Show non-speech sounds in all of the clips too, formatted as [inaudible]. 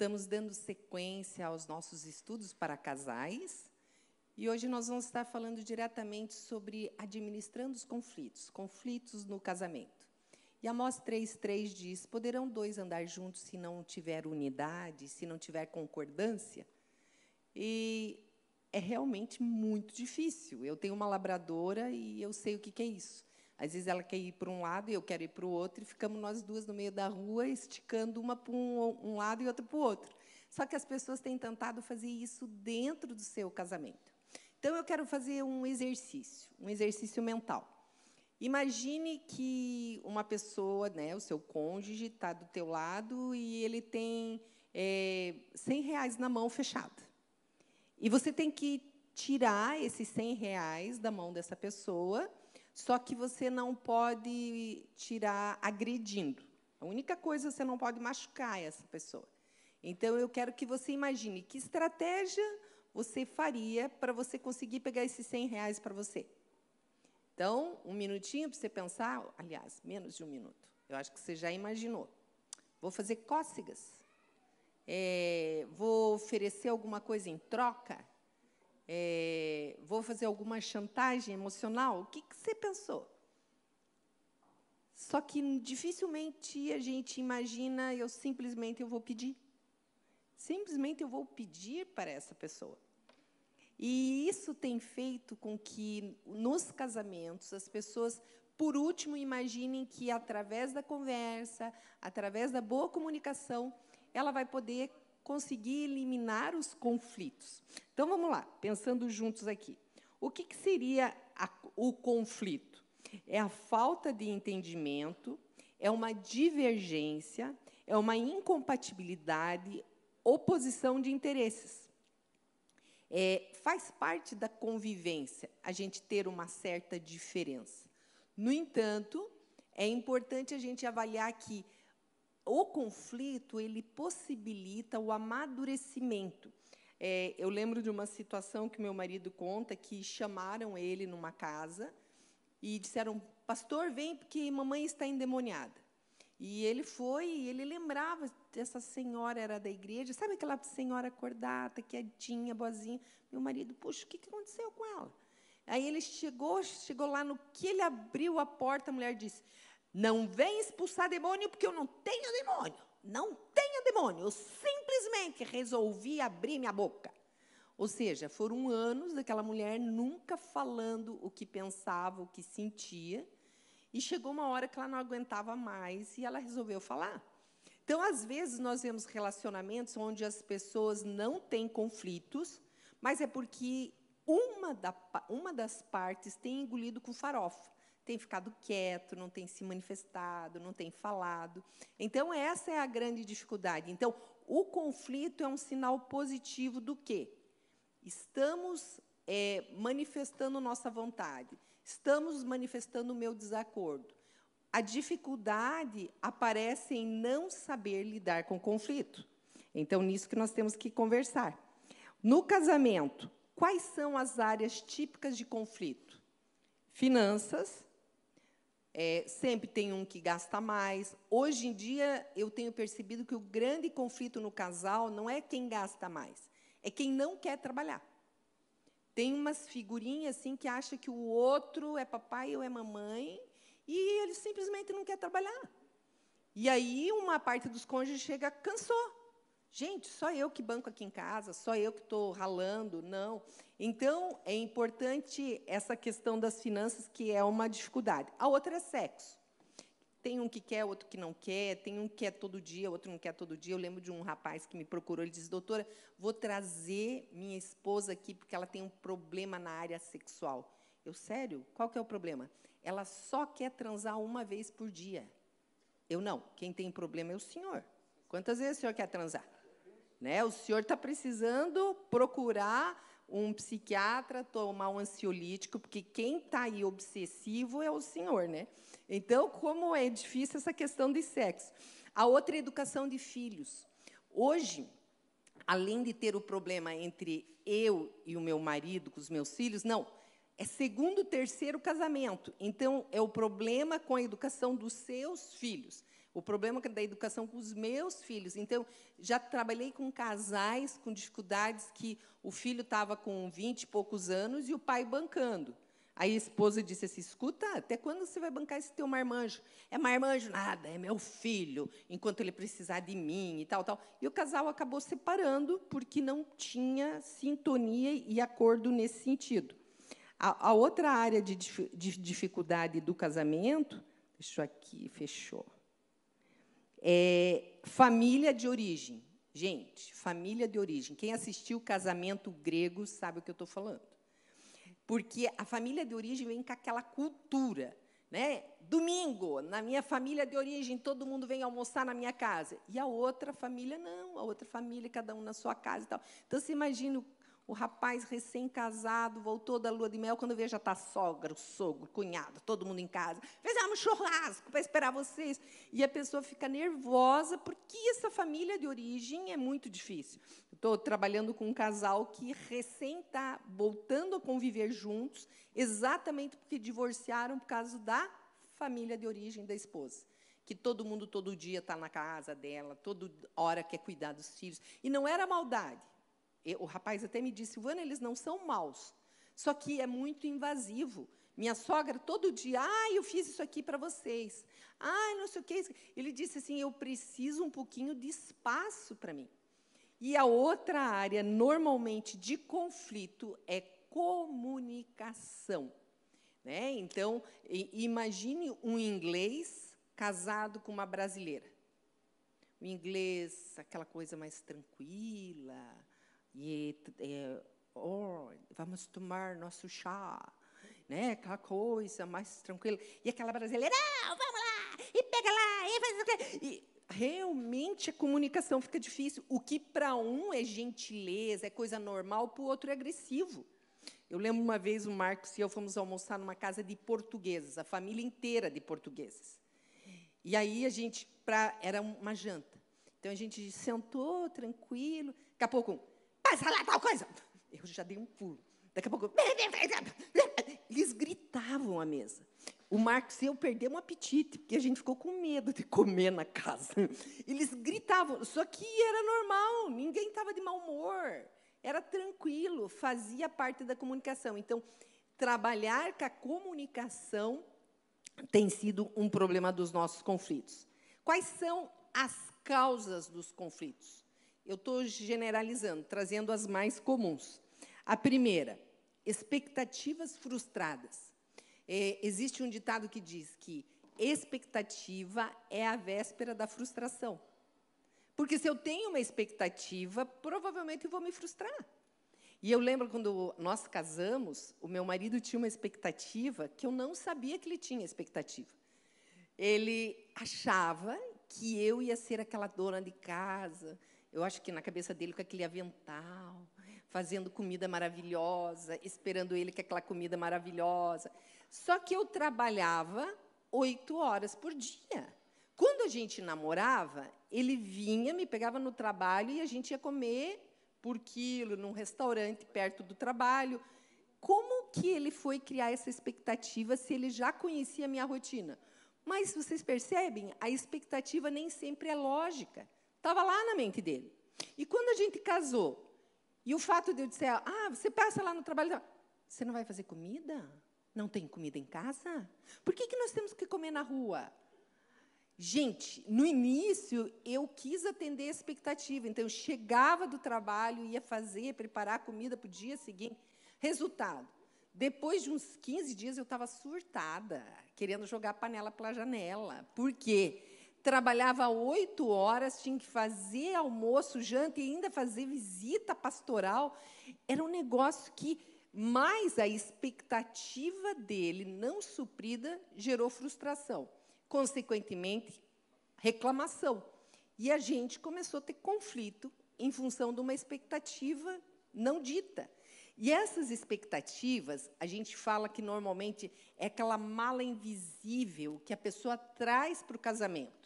Estamos dando sequência aos nossos estudos para casais e hoje nós vamos estar falando diretamente sobre administrando os conflitos, conflitos no casamento. E Amós 3,3 diz: Poderão dois andar juntos se não tiver unidade, se não tiver concordância? E é realmente muito difícil. Eu tenho uma labradora e eu sei o que, que é isso. Às vezes ela quer ir para um lado e eu quero ir para o outro, e ficamos nós duas no meio da rua, esticando uma para um, um lado e outra para o outro. Só que as pessoas têm tentado fazer isso dentro do seu casamento. Então, eu quero fazer um exercício, um exercício mental. Imagine que uma pessoa, né, o seu cônjuge, está do teu lado e ele tem é, 100 reais na mão fechada. E você tem que tirar esses 100 reais da mão dessa pessoa só que você não pode tirar agredindo. A única coisa você não pode machucar essa pessoa. Então eu quero que você imagine que estratégia você faria para você conseguir pegar esses 100 reais para você. Então, um minutinho para você pensar, aliás, menos de um minuto. Eu acho que você já imaginou. Vou fazer cócegas. É, vou oferecer alguma coisa em troca é, vou fazer alguma chantagem emocional? O que, que você pensou? Só que dificilmente a gente imagina, eu simplesmente eu vou pedir. Simplesmente eu vou pedir para essa pessoa. E isso tem feito com que, nos casamentos, as pessoas, por último, imaginem que, através da conversa, através da boa comunicação, ela vai poder conseguir eliminar os conflitos. Então, vamos lá, pensando juntos aqui. O que, que seria a, o conflito? É a falta de entendimento, é uma divergência, é uma incompatibilidade, oposição de interesses. É, faz parte da convivência a gente ter uma certa diferença. No entanto, é importante a gente avaliar que o conflito ele possibilita o amadurecimento. É, eu lembro de uma situação que meu marido conta que chamaram ele numa casa e disseram: Pastor, vem porque mamãe está endemoniada. E ele foi e ele lembrava essa senhora era da igreja, sabe aquela senhora acordada, quietinha, boazinha. Meu marido, puxa, o que aconteceu com ela? Aí ele chegou, chegou lá no que ele abriu a porta, a mulher disse: não vem expulsar demônio porque eu não tenho demônio. Não tenho demônio. Eu simplesmente resolvi abrir minha boca. Ou seja, foram anos daquela mulher nunca falando o que pensava, o que sentia. E chegou uma hora que ela não aguentava mais e ela resolveu falar. Então, às vezes, nós vemos relacionamentos onde as pessoas não têm conflitos, mas é porque uma, da, uma das partes tem engolido com farofa tem ficado quieto, não tem se manifestado, não tem falado. Então, essa é a grande dificuldade. Então, o conflito é um sinal positivo do quê? Estamos é, manifestando nossa vontade, estamos manifestando o meu desacordo. A dificuldade aparece em não saber lidar com o conflito. Então, nisso que nós temos que conversar. No casamento, quais são as áreas típicas de conflito? Finanças, é, sempre tem um que gasta mais. Hoje em dia, eu tenho percebido que o grande conflito no casal não é quem gasta mais, é quem não quer trabalhar. Tem umas figurinhas assim que acha que o outro é papai ou é mamãe e ele simplesmente não quer trabalhar. E aí uma parte dos cônjuges chega cansou. Gente, só eu que banco aqui em casa, só eu que estou ralando, não. Então, é importante essa questão das finanças, que é uma dificuldade. A outra é sexo. Tem um que quer, outro que não quer, tem um que quer todo dia, outro não quer todo dia. Eu lembro de um rapaz que me procurou, ele disse, doutora, vou trazer minha esposa aqui porque ela tem um problema na área sexual. Eu, sério? Qual que é o problema? Ela só quer transar uma vez por dia. Eu, não. Quem tem problema é o senhor. Quantas vezes o senhor quer transar? Né? O senhor está precisando procurar um psiquiatra, tomar um ansiolítico, porque quem está aí obsessivo é o senhor. Né? Então, como é difícil essa questão de sexo. A outra é a educação de filhos. Hoje, além de ter o problema entre eu e o meu marido com os meus filhos, não, é segundo, terceiro casamento. Então, é o problema com a educação dos seus filhos. O problema da educação com os meus filhos. Então, já trabalhei com casais com dificuldades que o filho estava com 20 e poucos anos e o pai bancando. Aí a esposa disse assim: escuta, até quando você vai bancar esse teu marmanjo? É marmanjo nada, é meu filho, enquanto ele precisar de mim e tal, tal. E o casal acabou separando porque não tinha sintonia e acordo nesse sentido. A, a outra área de, de dificuldade do casamento, deixa eu aqui, fechou. É família de origem. Gente, família de origem. Quem assistiu Casamento Grego sabe o que eu estou falando porque a família de origem vem com aquela cultura. Né? Domingo, na minha família de origem, todo mundo vem almoçar na minha casa. E a outra família, não, a outra família, cada um na sua casa e tal. Então, você imagina o rapaz recém-casado, voltou da lua de mel, quando vê já está sogra, o sogro, cunhado, todo mundo em casa. Fizemos um churrasco para esperar vocês. E a pessoa fica nervosa, porque essa família de origem é muito difícil. Estou trabalhando com um casal que recém está voltando a conviver juntos, exatamente porque divorciaram por causa da família de origem da esposa que todo mundo todo dia está na casa dela, toda hora quer cuidar dos filhos. E não era maldade, o rapaz até me disse, Silvana, eles não são maus, só que é muito invasivo. Minha sogra, todo dia, ah, eu fiz isso aqui para vocês. Ah, não sei o que. Ele disse assim, eu preciso um pouquinho de espaço para mim. E a outra área, normalmente, de conflito é comunicação. Né? Então, imagine um inglês casado com uma brasileira. O inglês, aquela coisa mais tranquila, e é, oh, vamos tomar nosso chá, né? Aquela coisa mais tranquila. E aquela brasileira, não, vamos lá, e pega lá, e faz o quê? E realmente a comunicação fica difícil. O que para um é gentileza, é coisa normal, para o outro é agressivo. Eu lembro uma vez o Marcos e eu fomos almoçar numa casa de portugueses, a família inteira de portugueses. E aí a gente, pra, era uma janta. Então a gente sentou tranquilo, daqui a pouco, passa lá tal coisa. Eu já dei um pulo. Daqui a pouco. [laughs] Eles gritavam à mesa. O Marcos e eu perdemos o apetite, porque a gente ficou com medo de comer na casa. Eles gritavam, só que era normal, ninguém estava de mau humor. Era tranquilo, fazia parte da comunicação. Então, trabalhar com a comunicação tem sido um problema dos nossos conflitos. Quais são as causas dos conflitos? Eu estou generalizando, trazendo as mais comuns. A primeira, expectativas frustradas. É, existe um ditado que diz que expectativa é a véspera da frustração. Porque se eu tenho uma expectativa, provavelmente eu vou me frustrar. E eu lembro quando nós casamos, o meu marido tinha uma expectativa que eu não sabia que ele tinha expectativa. Ele achava que eu ia ser aquela dona de casa, eu acho que na cabeça dele com aquele avental, fazendo comida maravilhosa, esperando ele com aquela comida maravilhosa. Só que eu trabalhava oito horas por dia. Quando a gente namorava, ele vinha, me pegava no trabalho e a gente ia comer por quilo num restaurante perto do trabalho. Como que ele foi criar essa expectativa se ele já conhecia a minha rotina? Mas vocês percebem, a expectativa nem sempre é lógica. Estava lá na mente dele. E quando a gente casou, e o fato de eu dizer, ah, você passa lá no trabalho, você não vai fazer comida? Não tem comida em casa? Por que, que nós temos que comer na rua? Gente, no início eu quis atender a expectativa, então eu chegava do trabalho, ia fazer, preparar a comida para o dia seguinte. Resultado, depois de uns 15 dias eu estava surtada, querendo jogar a panela pela janela. Por quê? Trabalhava oito horas, tinha que fazer almoço, janta e ainda fazer visita pastoral. Era um negócio que, mais a expectativa dele não suprida, gerou frustração. Consequentemente, reclamação. E a gente começou a ter conflito em função de uma expectativa não dita. E essas expectativas, a gente fala que normalmente é aquela mala invisível que a pessoa traz para o casamento.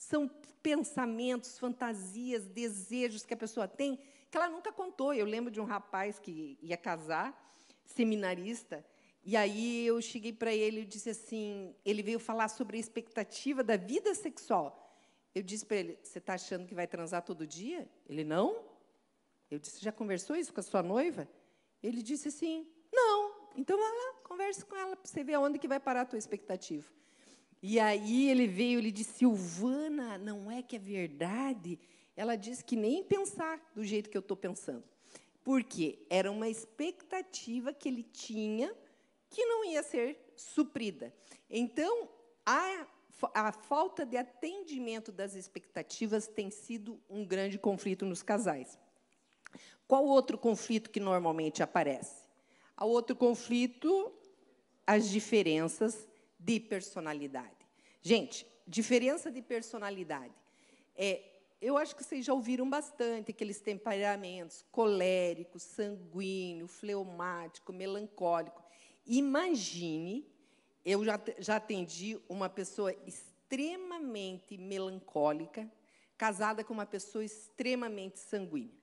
São pensamentos, fantasias, desejos que a pessoa tem que ela nunca contou. Eu lembro de um rapaz que ia casar, seminarista, e aí eu cheguei para ele e disse assim, ele veio falar sobre a expectativa da vida sexual. Eu disse para ele: Você está achando que vai transar todo dia? Ele: Não. Eu disse: Já conversou isso com a sua noiva? Ele disse assim: Não. Então, vai lá, converse com ela, para você ver aonde que vai parar a tua expectativa. E aí ele veio, ele disse, Silvana, não é que é verdade? Ela disse que nem pensar do jeito que eu estou pensando. Porque era uma expectativa que ele tinha que não ia ser suprida. Então, a, a falta de atendimento das expectativas tem sido um grande conflito nos casais. Qual outro conflito que normalmente aparece? O outro conflito, as diferenças de personalidade. Gente, diferença de personalidade. É, eu acho que vocês já ouviram bastante aqueles temperamentos colérico, sanguíneo, fleumático, melancólico. Imagine, eu já, já atendi uma pessoa extremamente melancólica, casada com uma pessoa extremamente sanguínea.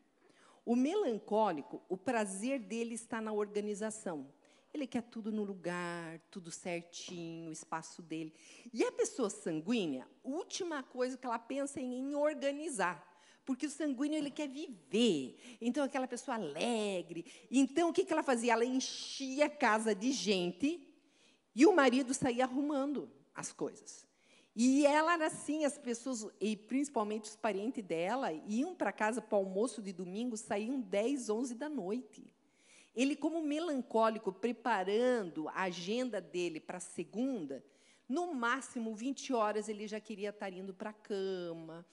O melancólico, o prazer dele está na organização. Ele quer tudo no lugar, tudo certinho, o espaço dele. E a pessoa sanguínea, última coisa que ela pensa é em organizar. Porque o sanguíneo ele quer viver. Então, aquela pessoa alegre. Então, o que ela fazia? Ela enchia a casa de gente e o marido saía arrumando as coisas. E ela era assim, as pessoas, e principalmente os parentes dela, iam para casa para o almoço de domingo, saíam 10, 11 da noite. Ele, como melancólico, preparando a agenda dele para a segunda, no máximo 20 horas ele já queria estar indo para a cama,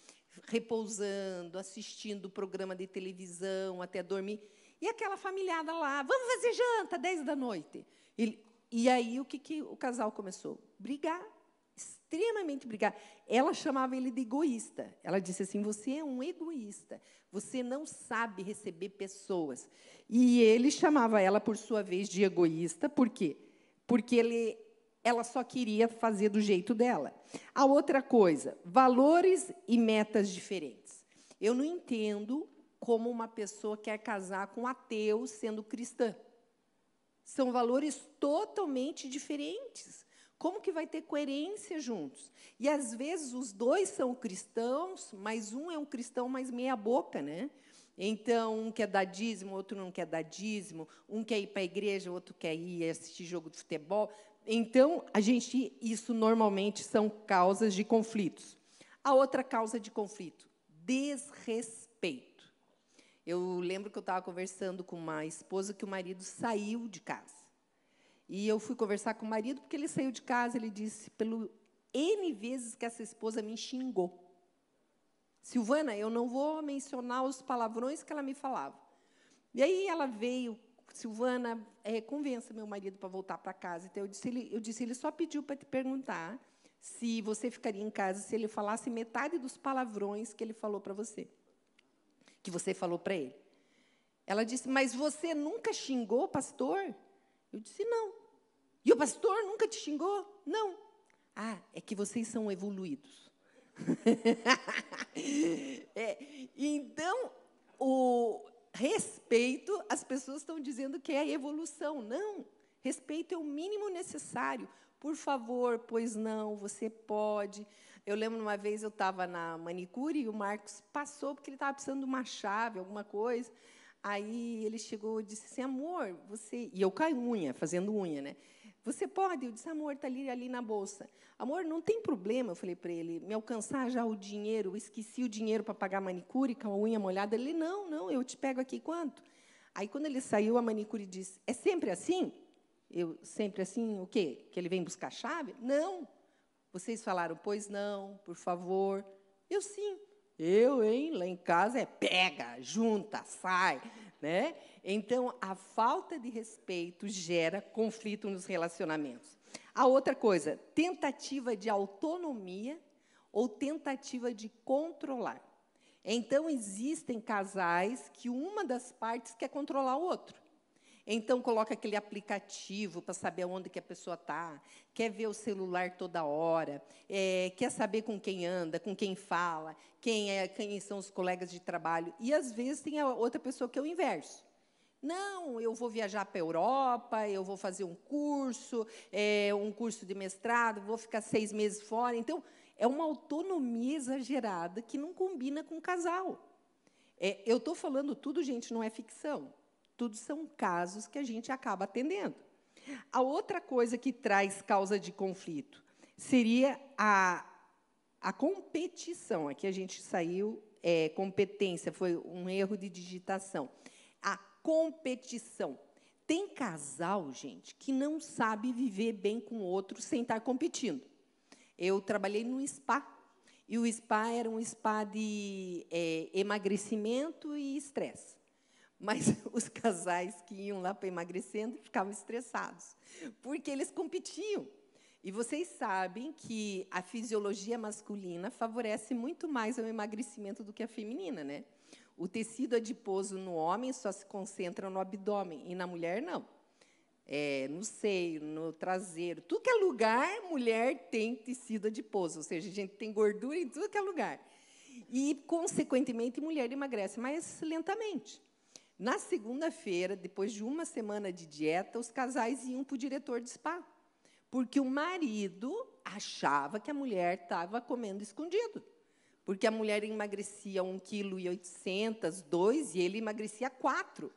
repousando, assistindo o programa de televisão até dormir. E aquela familiada lá, vamos fazer janta, 10 da noite. Ele, e aí o que, que o casal começou? Brigar, extremamente brigar. Ela chamava ele de egoísta. Ela disse assim: você é um egoísta. Você não sabe receber pessoas. E ele chamava ela, por sua vez, de egoísta. Por quê? Porque ele, ela só queria fazer do jeito dela. A outra coisa, valores e metas diferentes. Eu não entendo como uma pessoa quer casar com um ateu sendo cristã. São valores totalmente diferentes. Como que vai ter coerência juntos? E às vezes os dois são cristãos, mas um é um cristão mais meia boca, né? Então, um quer dar dízimo, outro não quer dar dízimo, um quer ir para a igreja, outro quer ir assistir jogo de futebol. Então, a gente, isso normalmente são causas de conflitos. A outra causa de conflito, desrespeito. Eu lembro que eu estava conversando com uma esposa que o marido saiu de casa. E eu fui conversar com o marido, porque ele saiu de casa, ele disse, pelo N vezes que essa esposa me xingou. Silvana, eu não vou mencionar os palavrões que ela me falava. E aí ela veio, Silvana, é, convença meu marido para voltar para casa. Então eu disse, ele, eu disse, ele só pediu para te perguntar se você ficaria em casa se ele falasse metade dos palavrões que ele falou para você, que você falou para ele. Ela disse, mas você nunca xingou pastor? Eu disse, não. E o pastor nunca te xingou? Não. Ah, é que vocês são evoluídos. [laughs] é, então, o respeito, as pessoas estão dizendo que é evolução. Não. Respeito é o mínimo necessário. Por favor, pois não, você pode. Eu lembro uma vez eu estava na manicure e o Marcos passou porque ele estava precisando de uma chave, alguma coisa. Aí ele chegou e disse assim, amor, você... E eu caio unha, fazendo unha, né? Você pode? Eu disse, amor, está ali, ali na bolsa. Amor, não tem problema, eu falei para ele, me alcançar já o dinheiro, eu esqueci o dinheiro para pagar a manicure com a unha molhada. Ele, não, não, eu te pego aqui quanto? Aí, quando ele saiu, a manicure disse, é sempre assim? Eu, sempre assim, o quê? Que ele vem buscar a chave? Não. Vocês falaram, pois não, por favor. Eu, sim. Eu, hein? Lá em casa é pega, junta, sai, né? Então, a falta de respeito gera conflito nos relacionamentos. A outra coisa, tentativa de autonomia ou tentativa de controlar. Então, existem casais que uma das partes quer controlar o outro. Então, coloca aquele aplicativo para saber onde que a pessoa está, quer ver o celular toda hora, é, quer saber com quem anda, com quem fala, quem, é, quem são os colegas de trabalho. E, às vezes, tem a outra pessoa que é o inverso. Não, eu vou viajar para a Europa, eu vou fazer um curso, é, um curso de mestrado, vou ficar seis meses fora. Então, é uma autonomia exagerada que não combina com o casal. É, eu estou falando tudo, gente, não é ficção. Tudo são casos que a gente acaba atendendo. A outra coisa que traz causa de conflito seria a, a competição. Aqui a gente saiu, é, competência, foi um erro de digitação. A competição. Tem casal, gente, que não sabe viver bem com o outro sem estar competindo. Eu trabalhei no spa, e o spa era um spa de é, emagrecimento e estresse. Mas [laughs] os casais que iam lá para emagrecendo ficavam estressados, porque eles competiam. E vocês sabem que a fisiologia masculina favorece muito mais o emagrecimento do que a feminina, né? O tecido adiposo no homem só se concentra no abdômen e na mulher não. É, no seio, no traseiro, tudo que é lugar, mulher tem tecido adiposo, ou seja, a gente tem gordura em tudo que é lugar. E, consequentemente, mulher emagrece mais lentamente. Na segunda-feira, depois de uma semana de dieta, os casais iam para o diretor de spa, porque o marido achava que a mulher estava comendo escondido. Porque a mulher emagrecia 1,8 kg, 2 e ele emagrecia 4.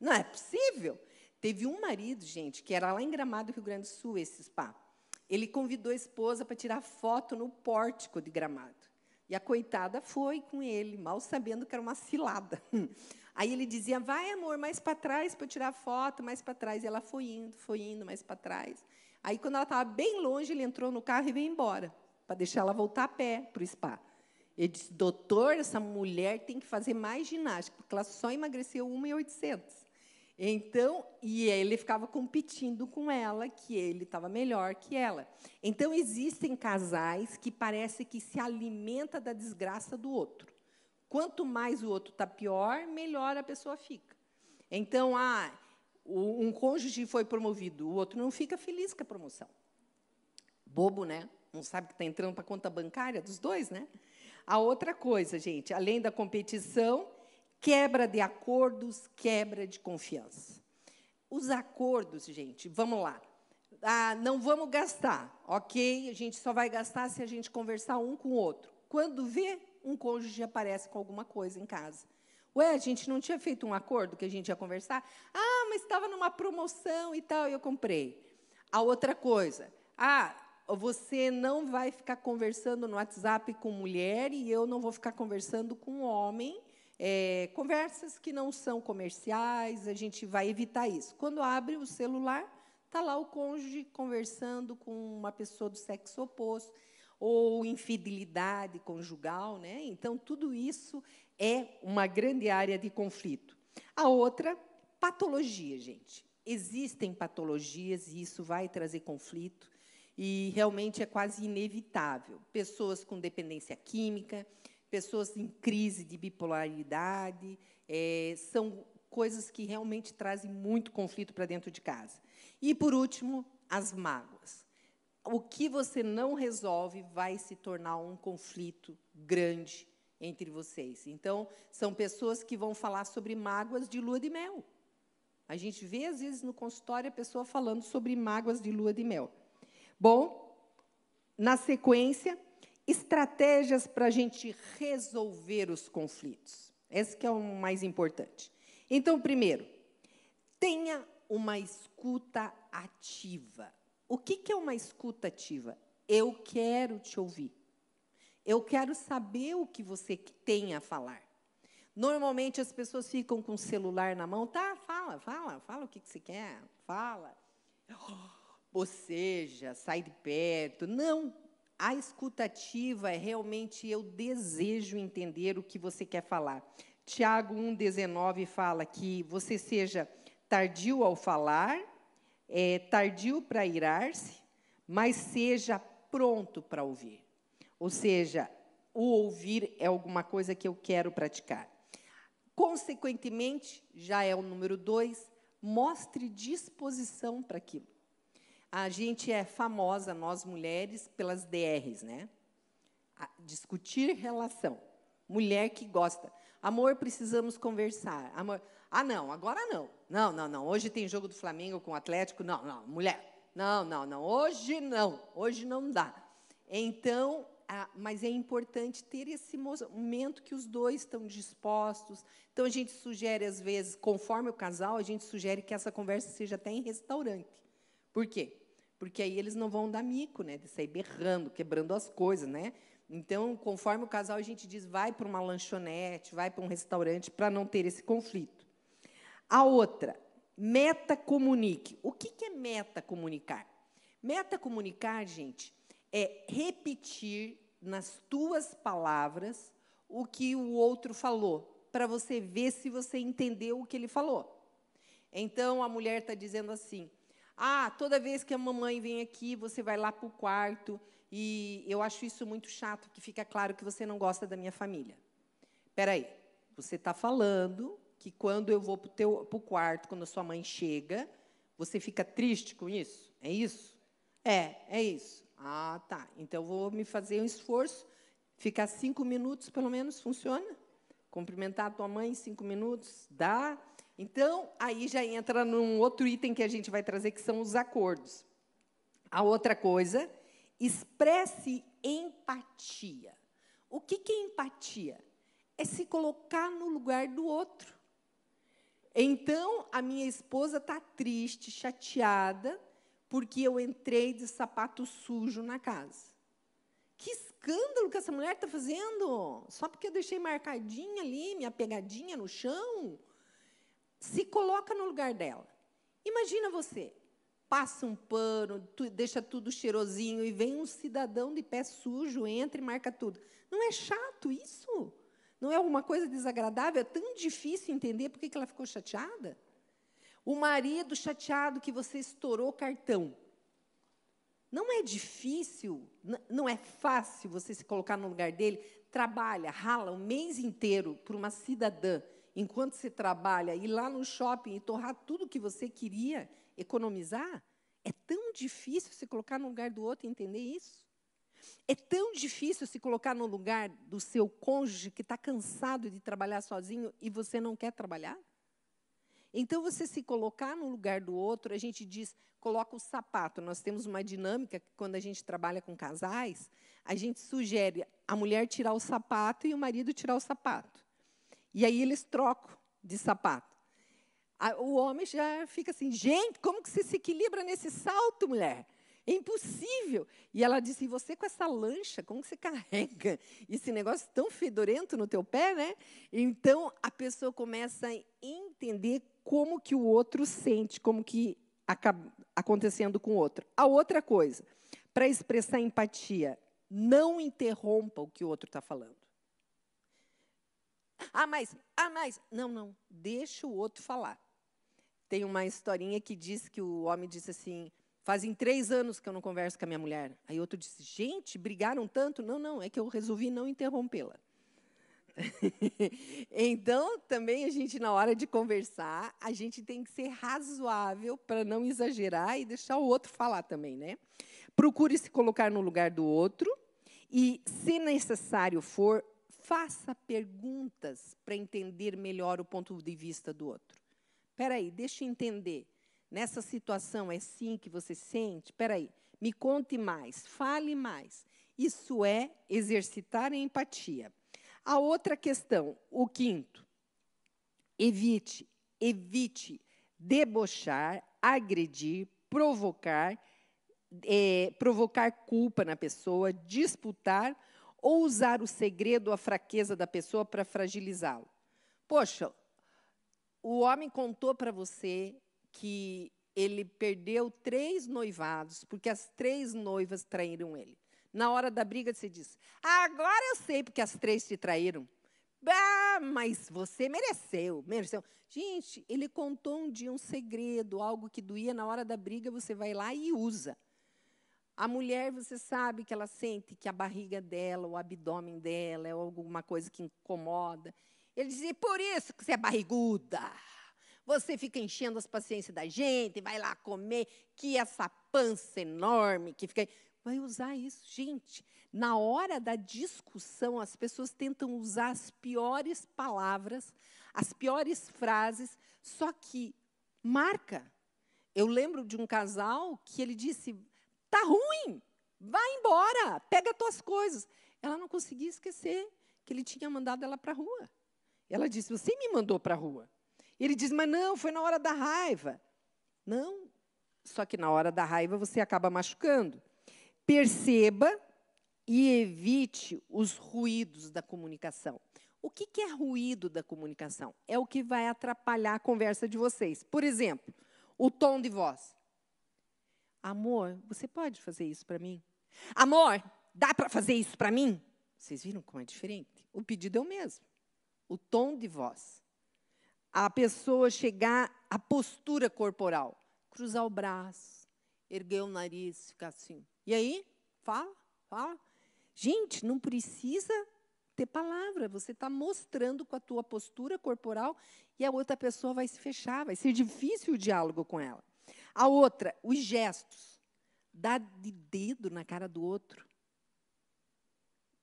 Não é possível. Teve um marido, gente, que era lá em Gramado, Rio Grande do Sul, esse spa. Ele convidou a esposa para tirar foto no pórtico de Gramado. E a coitada foi com ele, mal sabendo que era uma cilada. [laughs] Aí ele dizia: Vai, amor, mais para trás para tirar foto, mais para trás. E ela foi indo, foi indo mais para trás. Aí, quando ela estava bem longe, ele entrou no carro e veio embora, para deixar ela voltar a pé para o spa. Ele disse: Doutor, essa mulher tem que fazer mais ginástica, porque ela só emagreceu 1,800. Então, e ele ficava competindo com ela, que ele estava melhor que ela. Então, existem casais que parece que se alimenta da desgraça do outro. Quanto mais o outro está pior, melhor a pessoa fica. Então, ah, um cônjuge foi promovido, o outro não fica feliz com a promoção. Bobo, né? Não sabe que está entrando para a conta bancária dos dois, né? A outra coisa, gente, além da competição, quebra de acordos, quebra de confiança. Os acordos, gente, vamos lá. Ah, não vamos gastar, ok? A gente só vai gastar se a gente conversar um com o outro. Quando vê, um cônjuge aparece com alguma coisa em casa. Ué, a gente não tinha feito um acordo que a gente ia conversar? Ah, mas estava numa promoção e tal, e eu comprei. A outra coisa, ah, você não vai ficar conversando no WhatsApp com mulher e eu não vou ficar conversando com homem. É, conversas que não são comerciais, a gente vai evitar isso. Quando abre o celular, está lá o cônjuge conversando com uma pessoa do sexo oposto ou infidelidade conjugal, né? Então tudo isso é uma grande área de conflito. A outra, patologia, gente. Existem patologias e isso vai trazer conflito e realmente é quase inevitável. Pessoas com dependência química, pessoas em crise de bipolaridade, é, são coisas que realmente trazem muito conflito para dentro de casa. E, por último, as mágoas o que você não resolve vai se tornar um conflito grande entre vocês. Então, são pessoas que vão falar sobre mágoas de lua de mel. A gente vê, às vezes, no consultório, a pessoa falando sobre mágoas de lua de mel. Bom, na sequência, estratégias para a gente resolver os conflitos. Esse que é o mais importante. Então, primeiro, tenha uma escuta ativa. O que, é uma escuta ativa? Eu quero te ouvir. Eu quero saber o que você tem a falar. Normalmente as pessoas ficam com o celular na mão, tá? Fala, fala, fala o que, que você quer, fala. [gasps] Ou seja, sai de perto. Não. A escutativa é realmente eu desejo entender o que você quer falar. Tiago 1,19 fala que você seja tardio ao falar é, tardio para irar-se, mas seja pronto para ouvir. Ou seja, o ouvir é alguma coisa que eu quero praticar. Consequentemente, já é o número dois, mostre disposição para aquilo. A gente é famosa, nós mulheres, pelas DRs, né? A discutir relação. Mulher que gosta. Amor, precisamos conversar. Amor, ah, não, agora não. Não, não, não. Hoje tem jogo do Flamengo com o Atlético. Não, não, mulher. Não, não, não. Hoje não. Hoje não dá. Então, mas é importante ter esse momento que os dois estão dispostos. Então, a gente sugere, às vezes, conforme o casal, a gente sugere que essa conversa seja até em restaurante. Por quê? Porque aí eles não vão dar mico, né? De sair berrando, quebrando as coisas, né? Então, conforme o casal, a gente diz, vai para uma lanchonete, vai para um restaurante, para não ter esse conflito. A outra, meta-comunique. O que é meta-comunicar? Meta-comunicar, gente, é repetir nas tuas palavras o que o outro falou, para você ver se você entendeu o que ele falou. Então, a mulher está dizendo assim: Ah, toda vez que a mamãe vem aqui, você vai lá para o quarto, e eu acho isso muito chato, porque fica claro que você não gosta da minha família. Espera aí, você está falando que quando eu vou para o quarto, quando a sua mãe chega, você fica triste com isso? É isso? É, é isso. Ah, tá. Então vou me fazer um esforço, ficar cinco minutos, pelo menos, funciona? Cumprimentar a tua mãe cinco minutos, dá. Então, aí já entra num outro item que a gente vai trazer, que são os acordos. A outra coisa, expresse empatia. O que, que é empatia? É se colocar no lugar do outro. Então, a minha esposa está triste, chateada, porque eu entrei de sapato sujo na casa. Que escândalo que essa mulher está fazendo! Só porque eu deixei marcadinha ali, minha pegadinha no chão. Se coloca no lugar dela. Imagina você, passa um pano, tu, deixa tudo cheirosinho e vem um cidadão de pé sujo, entra e marca tudo. Não é chato isso? Não é alguma coisa desagradável? É tão difícil entender por que ela ficou chateada? O marido chateado que você estourou o cartão. Não é difícil, não é fácil você se colocar no lugar dele. Trabalha, rala o mês inteiro por uma cidadã, enquanto você trabalha, ir lá no shopping e torrar tudo que você queria economizar. É tão difícil se colocar no lugar do outro e entender isso. É tão difícil se colocar no lugar do seu cônjuge que está cansado de trabalhar sozinho e você não quer trabalhar. Então, você se colocar no lugar do outro, a gente diz, coloca o sapato. Nós temos uma dinâmica que, quando a gente trabalha com casais, a gente sugere a mulher tirar o sapato e o marido tirar o sapato. E aí eles trocam de sapato. O homem já fica assim, gente, como que você se equilibra nesse salto, mulher? É impossível. E ela disse: e você com essa lancha, como você carrega esse negócio tão fedorento no teu pé, né? Então a pessoa começa a entender como que o outro sente, como que acaba acontecendo com o outro. A outra coisa, para expressar empatia, não interrompa o que o outro está falando. Ah, mas, ah, mas. Não, não. Deixa o outro falar. Tem uma historinha que diz que o homem disse assim: Fazem três anos que eu não converso com a minha mulher. Aí outro disse: Gente, brigaram tanto? Não, não, é que eu resolvi não interrompê-la. [laughs] então, também a gente, na hora de conversar, a gente tem que ser razoável para não exagerar e deixar o outro falar também, né? Procure se colocar no lugar do outro e, se necessário for, faça perguntas para entender melhor o ponto de vista do outro. Espera aí, deixa eu entender. Nessa situação é assim que você sente? Espera aí, me conte mais, fale mais. Isso é exercitar a empatia. A outra questão, o quinto, evite, evite debochar, agredir, provocar, é, provocar culpa na pessoa, disputar ou usar o segredo ou a fraqueza da pessoa para fragilizá-lo. Poxa, o homem contou para você que ele perdeu três noivados, porque as três noivas traíram ele. Na hora da briga, você diz: Agora eu sei porque as três te traíram. Ah, mas você mereceu, mereceu. Gente, ele contou um dia um segredo, algo que doía na hora da briga, você vai lá e usa. A mulher, você sabe que ela sente que a barriga dela, o abdômen dela é alguma coisa que incomoda. Ele diz: por isso que você é barriguda. Você fica enchendo as paciências da gente, vai lá comer, que essa pança enorme que fica. Vai usar isso, gente. Na hora da discussão, as pessoas tentam usar as piores palavras, as piores frases, só que marca. Eu lembro de um casal que ele disse: tá ruim, Vai embora, pega as tuas coisas. Ela não conseguia esquecer que ele tinha mandado ela para a rua. Ela disse: Você me mandou para a rua. Ele diz: Mas não, foi na hora da raiva. Não, só que na hora da raiva você acaba machucando. Perceba e evite os ruídos da comunicação. O que, é ruído da comunicação? É o que vai atrapalhar a conversa de vocês. Por exemplo, o tom de voz. Amor, você pode fazer isso para mim? Amor, dá para fazer isso para mim? Vocês viram como é diferente? O pedido é o mesmo. O tom de voz. A pessoa chegar, a postura corporal. Cruzar o braço, erguer o nariz, ficar assim. E aí? Fala, fala. Gente, não precisa ter palavra. Você está mostrando com a tua postura corporal e a outra pessoa vai se fechar. Vai ser difícil o diálogo com ela. A outra, os gestos. Dar de dedo na cara do outro.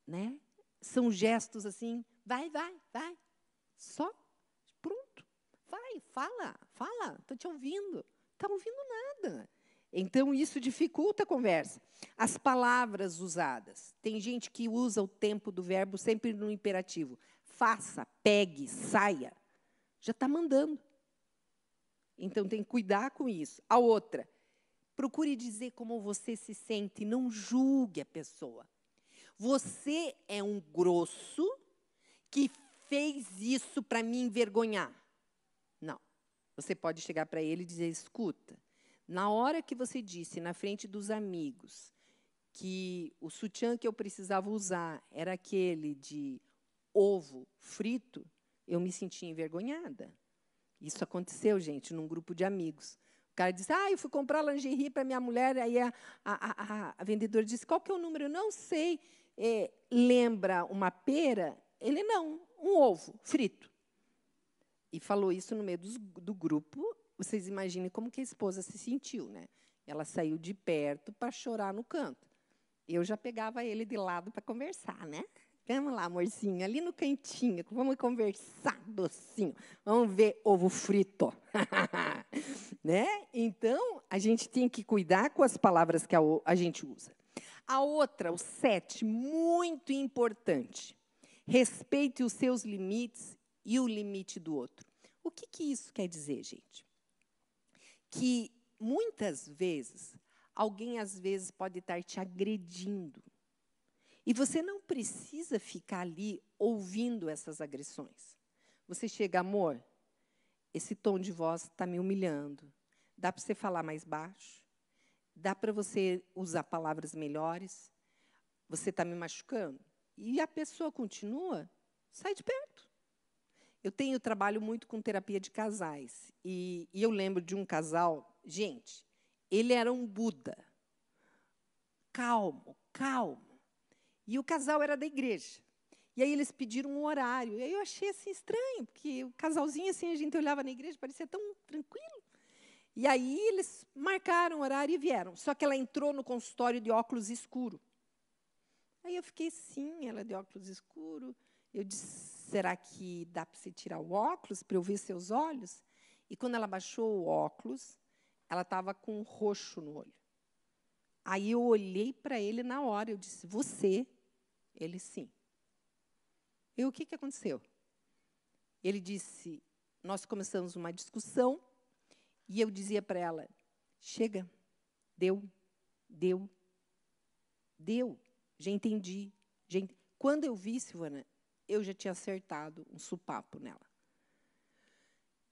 Né? São gestos assim, vai, vai, vai. Só. Vai, fala, fala, estou te ouvindo. Está ouvindo nada. Então, isso dificulta a conversa. As palavras usadas. Tem gente que usa o tempo do verbo sempre no imperativo. Faça, pegue, saia. Já está mandando. Então, tem que cuidar com isso. A outra, procure dizer como você se sente, não julgue a pessoa. Você é um grosso que fez isso para me envergonhar. Você pode chegar para ele e dizer: escuta, na hora que você disse na frente dos amigos que o sutiã que eu precisava usar era aquele de ovo frito, eu me senti envergonhada. Isso aconteceu, gente, num grupo de amigos. O cara disse: Ah, eu fui comprar lingerie para minha mulher. Aí a, a, a, a, vendedora disse: Qual que é o número? Eu não sei. É, lembra uma pera? Ele não, um ovo frito. E falou isso no meio do, grupo vocês imaginem como que a esposa se sentiu, né? Ela saiu de perto para chorar no canto. Eu já pegava ele de lado para conversar, né? Vamos lá, amorzinho, ali no cantinho, vamos conversar, docinho. Vamos ver ovo frito. [laughs] né? Então, a gente tem que cuidar com as palavras que a, a gente usa. A outra, o sete, muito importante. Respeite os seus limites e o limite do outro. O que, que isso quer dizer, gente? que muitas vezes alguém às vezes pode estar te agredindo. E você não precisa ficar ali ouvindo essas agressões. Você chega, amor, esse tom de voz está me humilhando. Dá para você falar mais baixo? Dá para você usar palavras melhores? Você está me machucando? E a pessoa continua, sai de perto. Eu tenho trabalho muito com terapia de casais. E, e eu lembro de um casal, gente, ele era um Buda. Calmo, calmo. E o casal era da igreja. E aí eles pediram um horário. E aí eu achei assim estranho, porque o casalzinho assim, a gente olhava na igreja, parecia tão tranquilo. E aí eles marcaram o horário e vieram. Só que ela entrou no consultório de óculos escuro. Aí eu fiquei, sim, ela é de óculos escuro. Eu disse, será que dá para você tirar o óculos para eu ver seus olhos? E quando ela baixou o óculos, ela estava com um roxo no olho. Aí eu olhei para ele na hora, eu disse, você? Ele, sim. E o que, que aconteceu? Ele disse, nós começamos uma discussão, e eu dizia para ela, chega, deu, deu, deu, já entendi. Já. Quando eu vi, Silvana, eu já tinha acertado um supapo nela.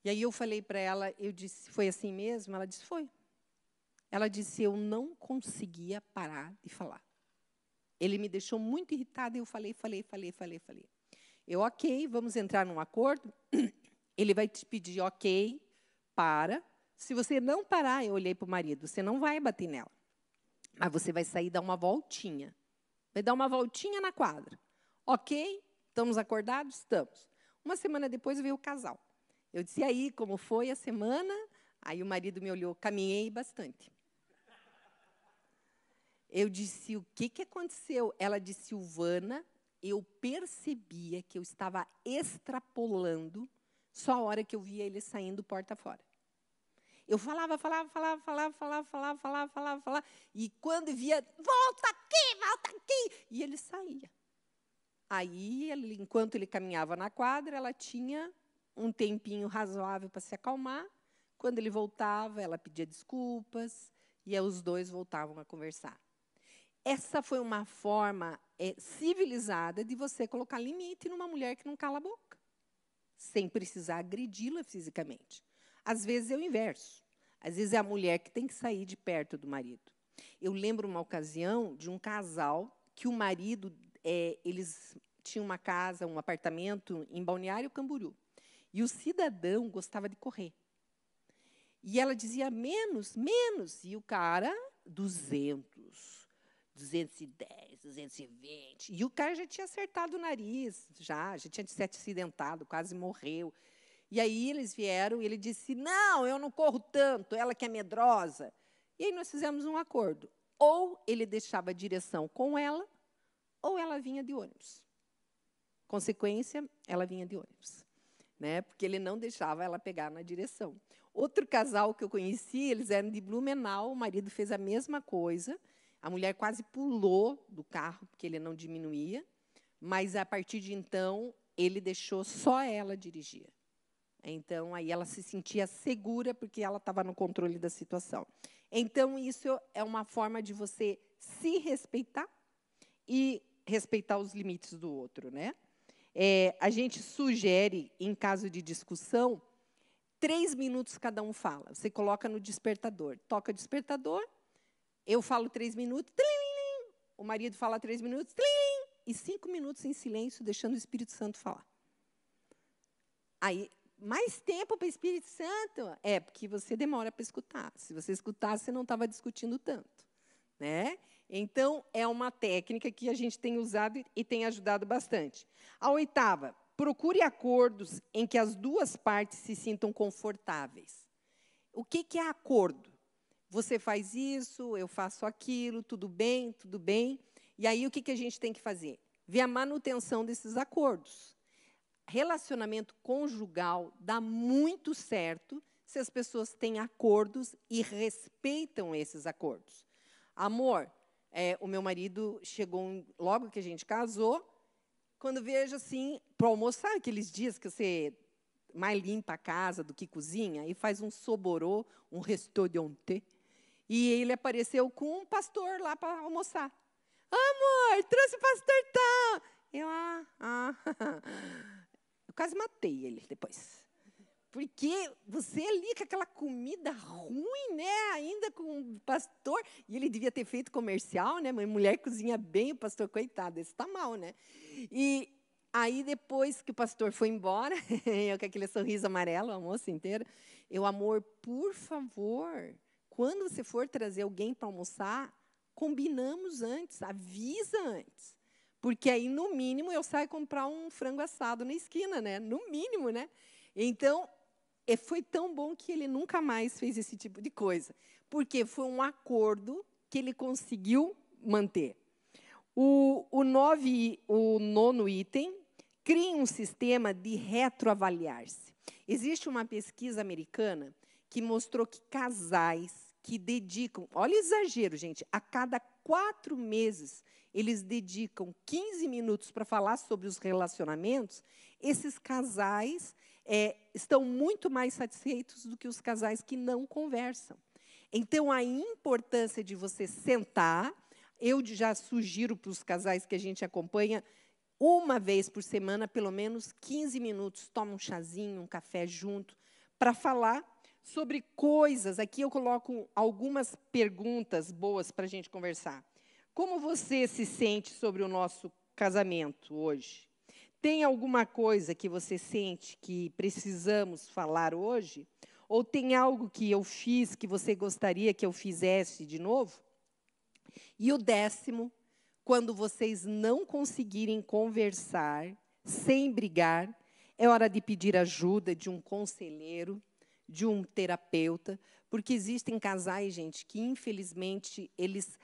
E aí eu falei para ela, eu disse, foi assim mesmo? Ela disse, foi. Ela disse, eu não conseguia parar de falar. Ele me deixou muito irritada e eu falei, falei, falei, falei, falei. Eu, ok, vamos entrar num acordo. [clears throat] Ele vai te pedir, ok, para. Se você não parar, eu olhei para o marido, você não vai bater nela. Mas você vai sair dar uma voltinha. Vai dar uma voltinha na quadra. Ok, Estamos acordados? Estamos. Uma semana depois veio o casal. Eu disse, aí, como foi a semana? Aí o marido me olhou, caminhei bastante. Eu disse, o que, que aconteceu? Ela disse, Silvana, eu percebia que eu estava extrapolando só a hora que eu via ele saindo porta fora. Eu falava, falava, falava, falava, falava, falava, falava, falava, falava. E quando via, volta aqui, volta aqui. E ele saía. Aí, ele, enquanto ele caminhava na quadra, ela tinha um tempinho razoável para se acalmar. Quando ele voltava, ela pedia desculpas e os dois voltavam a conversar. Essa foi uma forma é, civilizada de você colocar limite numa mulher que não cala a boca, sem precisar agredi-la fisicamente. Às vezes é o inverso. Às vezes é a mulher que tem que sair de perto do marido. Eu lembro uma ocasião de um casal que o marido, é, eles tinham uma casa, um apartamento em Balneário Camboriú. E o cidadão gostava de correr. E ela dizia menos, menos. E o cara, 200, 210, 220. E o cara já tinha acertado o nariz, já, já tinha se acidentado, quase morreu. E aí eles vieram e ele disse: Não, eu não corro tanto, ela que é medrosa. E aí nós fizemos um acordo. Ou ele deixava a direção com ela, ou ela vinha de ônibus. Consequência, ela vinha de ônibus. Né? Porque ele não deixava ela pegar na direção. Outro casal que eu conheci, eles eram de Blumenau, o marido fez a mesma coisa. A mulher quase pulou do carro, porque ele não diminuía. Mas, a partir de então, ele deixou só ela dirigir. Então, aí ela se sentia segura porque ela estava no controle da situação. Então, isso é uma forma de você se respeitar e respeitar os limites do outro, né? É, a gente sugere, em caso de discussão, três minutos cada um fala. Você coloca no despertador. Toca despertador, eu falo três minutos, o marido fala três minutos, e cinco minutos em silêncio, deixando o Espírito Santo falar. Aí mais tempo para o Espírito Santo? É, porque você demora para escutar. Se você escutasse, você não estava discutindo tanto. Né? Então, é uma técnica que a gente tem usado e tem ajudado bastante. A oitava, procure acordos em que as duas partes se sintam confortáveis. O que, que é acordo? Você faz isso, eu faço aquilo, tudo bem, tudo bem. E aí, o que, que a gente tem que fazer? Ver a manutenção desses acordos relacionamento conjugal dá muito certo se as pessoas têm acordos e respeitam esses acordos. Amor, é, o meu marido chegou logo que a gente casou, quando vejo assim, para almoçar aqueles dias que você mais limpa a casa do que cozinha, e faz um soborô, um restaurante, e ele apareceu com um pastor lá para almoçar. Amor, trouxe pastor tal. Eu, ah, ah. [laughs] Eu quase matei ele depois. Porque você ali com aquela comida ruim, né? Ainda com o pastor. E ele devia ter feito comercial, né? Uma mulher cozinha bem, o pastor, coitado, esse está mal, né? E aí, depois que o pastor foi embora, [laughs] eu com aquele sorriso amarelo, a moça inteira, eu, amor, por favor, quando você for trazer alguém para almoçar, combinamos antes, avisa antes. Porque aí, no mínimo, eu saio comprar um frango assado na esquina, né? No mínimo, né? Então, é, foi tão bom que ele nunca mais fez esse tipo de coisa. Porque foi um acordo que ele conseguiu manter. O, o, nove, o nono item, crie um sistema de retroavaliar-se. Existe uma pesquisa americana que mostrou que casais que dedicam, olha exagero, gente, a cada quatro meses eles dedicam 15 minutos para falar sobre os relacionamentos, esses casais é, estão muito mais satisfeitos do que os casais que não conversam. Então, a importância de você sentar, eu já sugiro para os casais que a gente acompanha, uma vez por semana, pelo menos 15 minutos, toma um chazinho, um café junto, para falar sobre coisas. Aqui eu coloco algumas perguntas boas para a gente conversar. Como você se sente sobre o nosso casamento hoje? Tem alguma coisa que você sente que precisamos falar hoje? Ou tem algo que eu fiz que você gostaria que eu fizesse de novo? E o décimo, quando vocês não conseguirem conversar sem brigar, é hora de pedir ajuda de um conselheiro, de um terapeuta, porque existem casais, gente, que infelizmente eles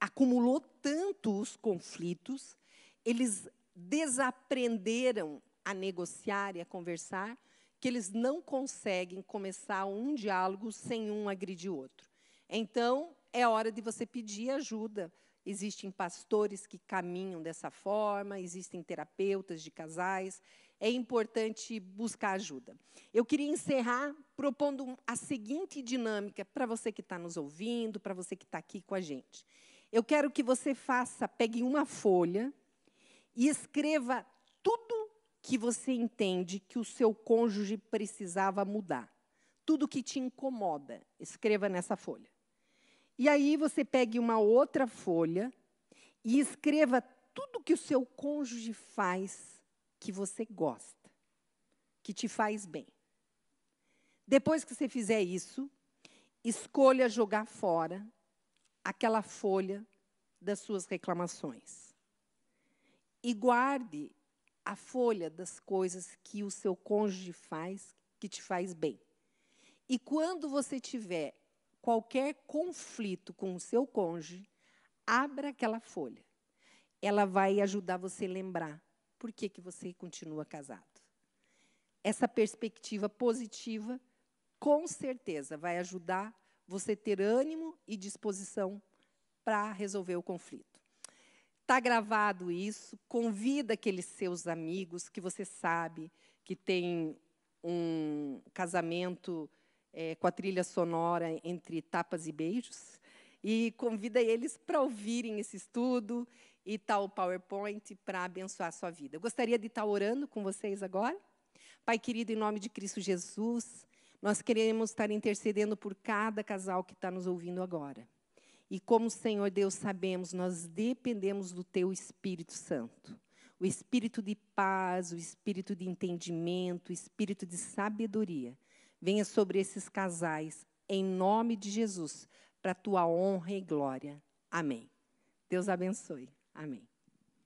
acumulou tanto os conflitos, eles desaprenderam a negociar e a conversar, porque eles não conseguem começar um diálogo sem um agredir o outro. Então, é hora de você pedir ajuda. Existem pastores que caminham dessa forma, existem terapeutas de casais. É importante buscar ajuda. Eu queria encerrar propondo a seguinte dinâmica para você que está nos ouvindo, para você que está aqui com a gente. Eu quero que você faça, pegue uma folha e escreva tudo que você entende que o seu cônjuge precisava mudar. Tudo que te incomoda, escreva nessa folha. E aí você pegue uma outra folha e escreva tudo que o seu cônjuge faz que você gosta, que te faz bem. Depois que você fizer isso, escolha jogar fora aquela folha das suas reclamações. E guarde a folha das coisas que o seu cônjuge faz que te faz bem. E quando você tiver qualquer conflito com o seu cônjuge, abra aquela folha. Ela vai ajudar você a lembrar por que, que você continua casado. Essa perspectiva positiva, com certeza, vai ajudar você ter ânimo e disposição para resolver o conflito. Está gravado isso, convida aqueles seus amigos que você sabe que tem um casamento é, com a trilha sonora entre tapas e beijos, e convida eles para ouvirem esse estudo e tal PowerPoint para abençoar a sua vida. Eu gostaria de estar orando com vocês agora. Pai querido, em nome de Cristo Jesus, nós queremos estar intercedendo por cada casal que está nos ouvindo agora. E como, Senhor Deus, sabemos, nós dependemos do Teu Espírito Santo. O espírito de paz, o espírito de entendimento, o espírito de sabedoria venha sobre esses casais, em nome de Jesus, para tua honra e glória. Amém. Deus abençoe. Amém.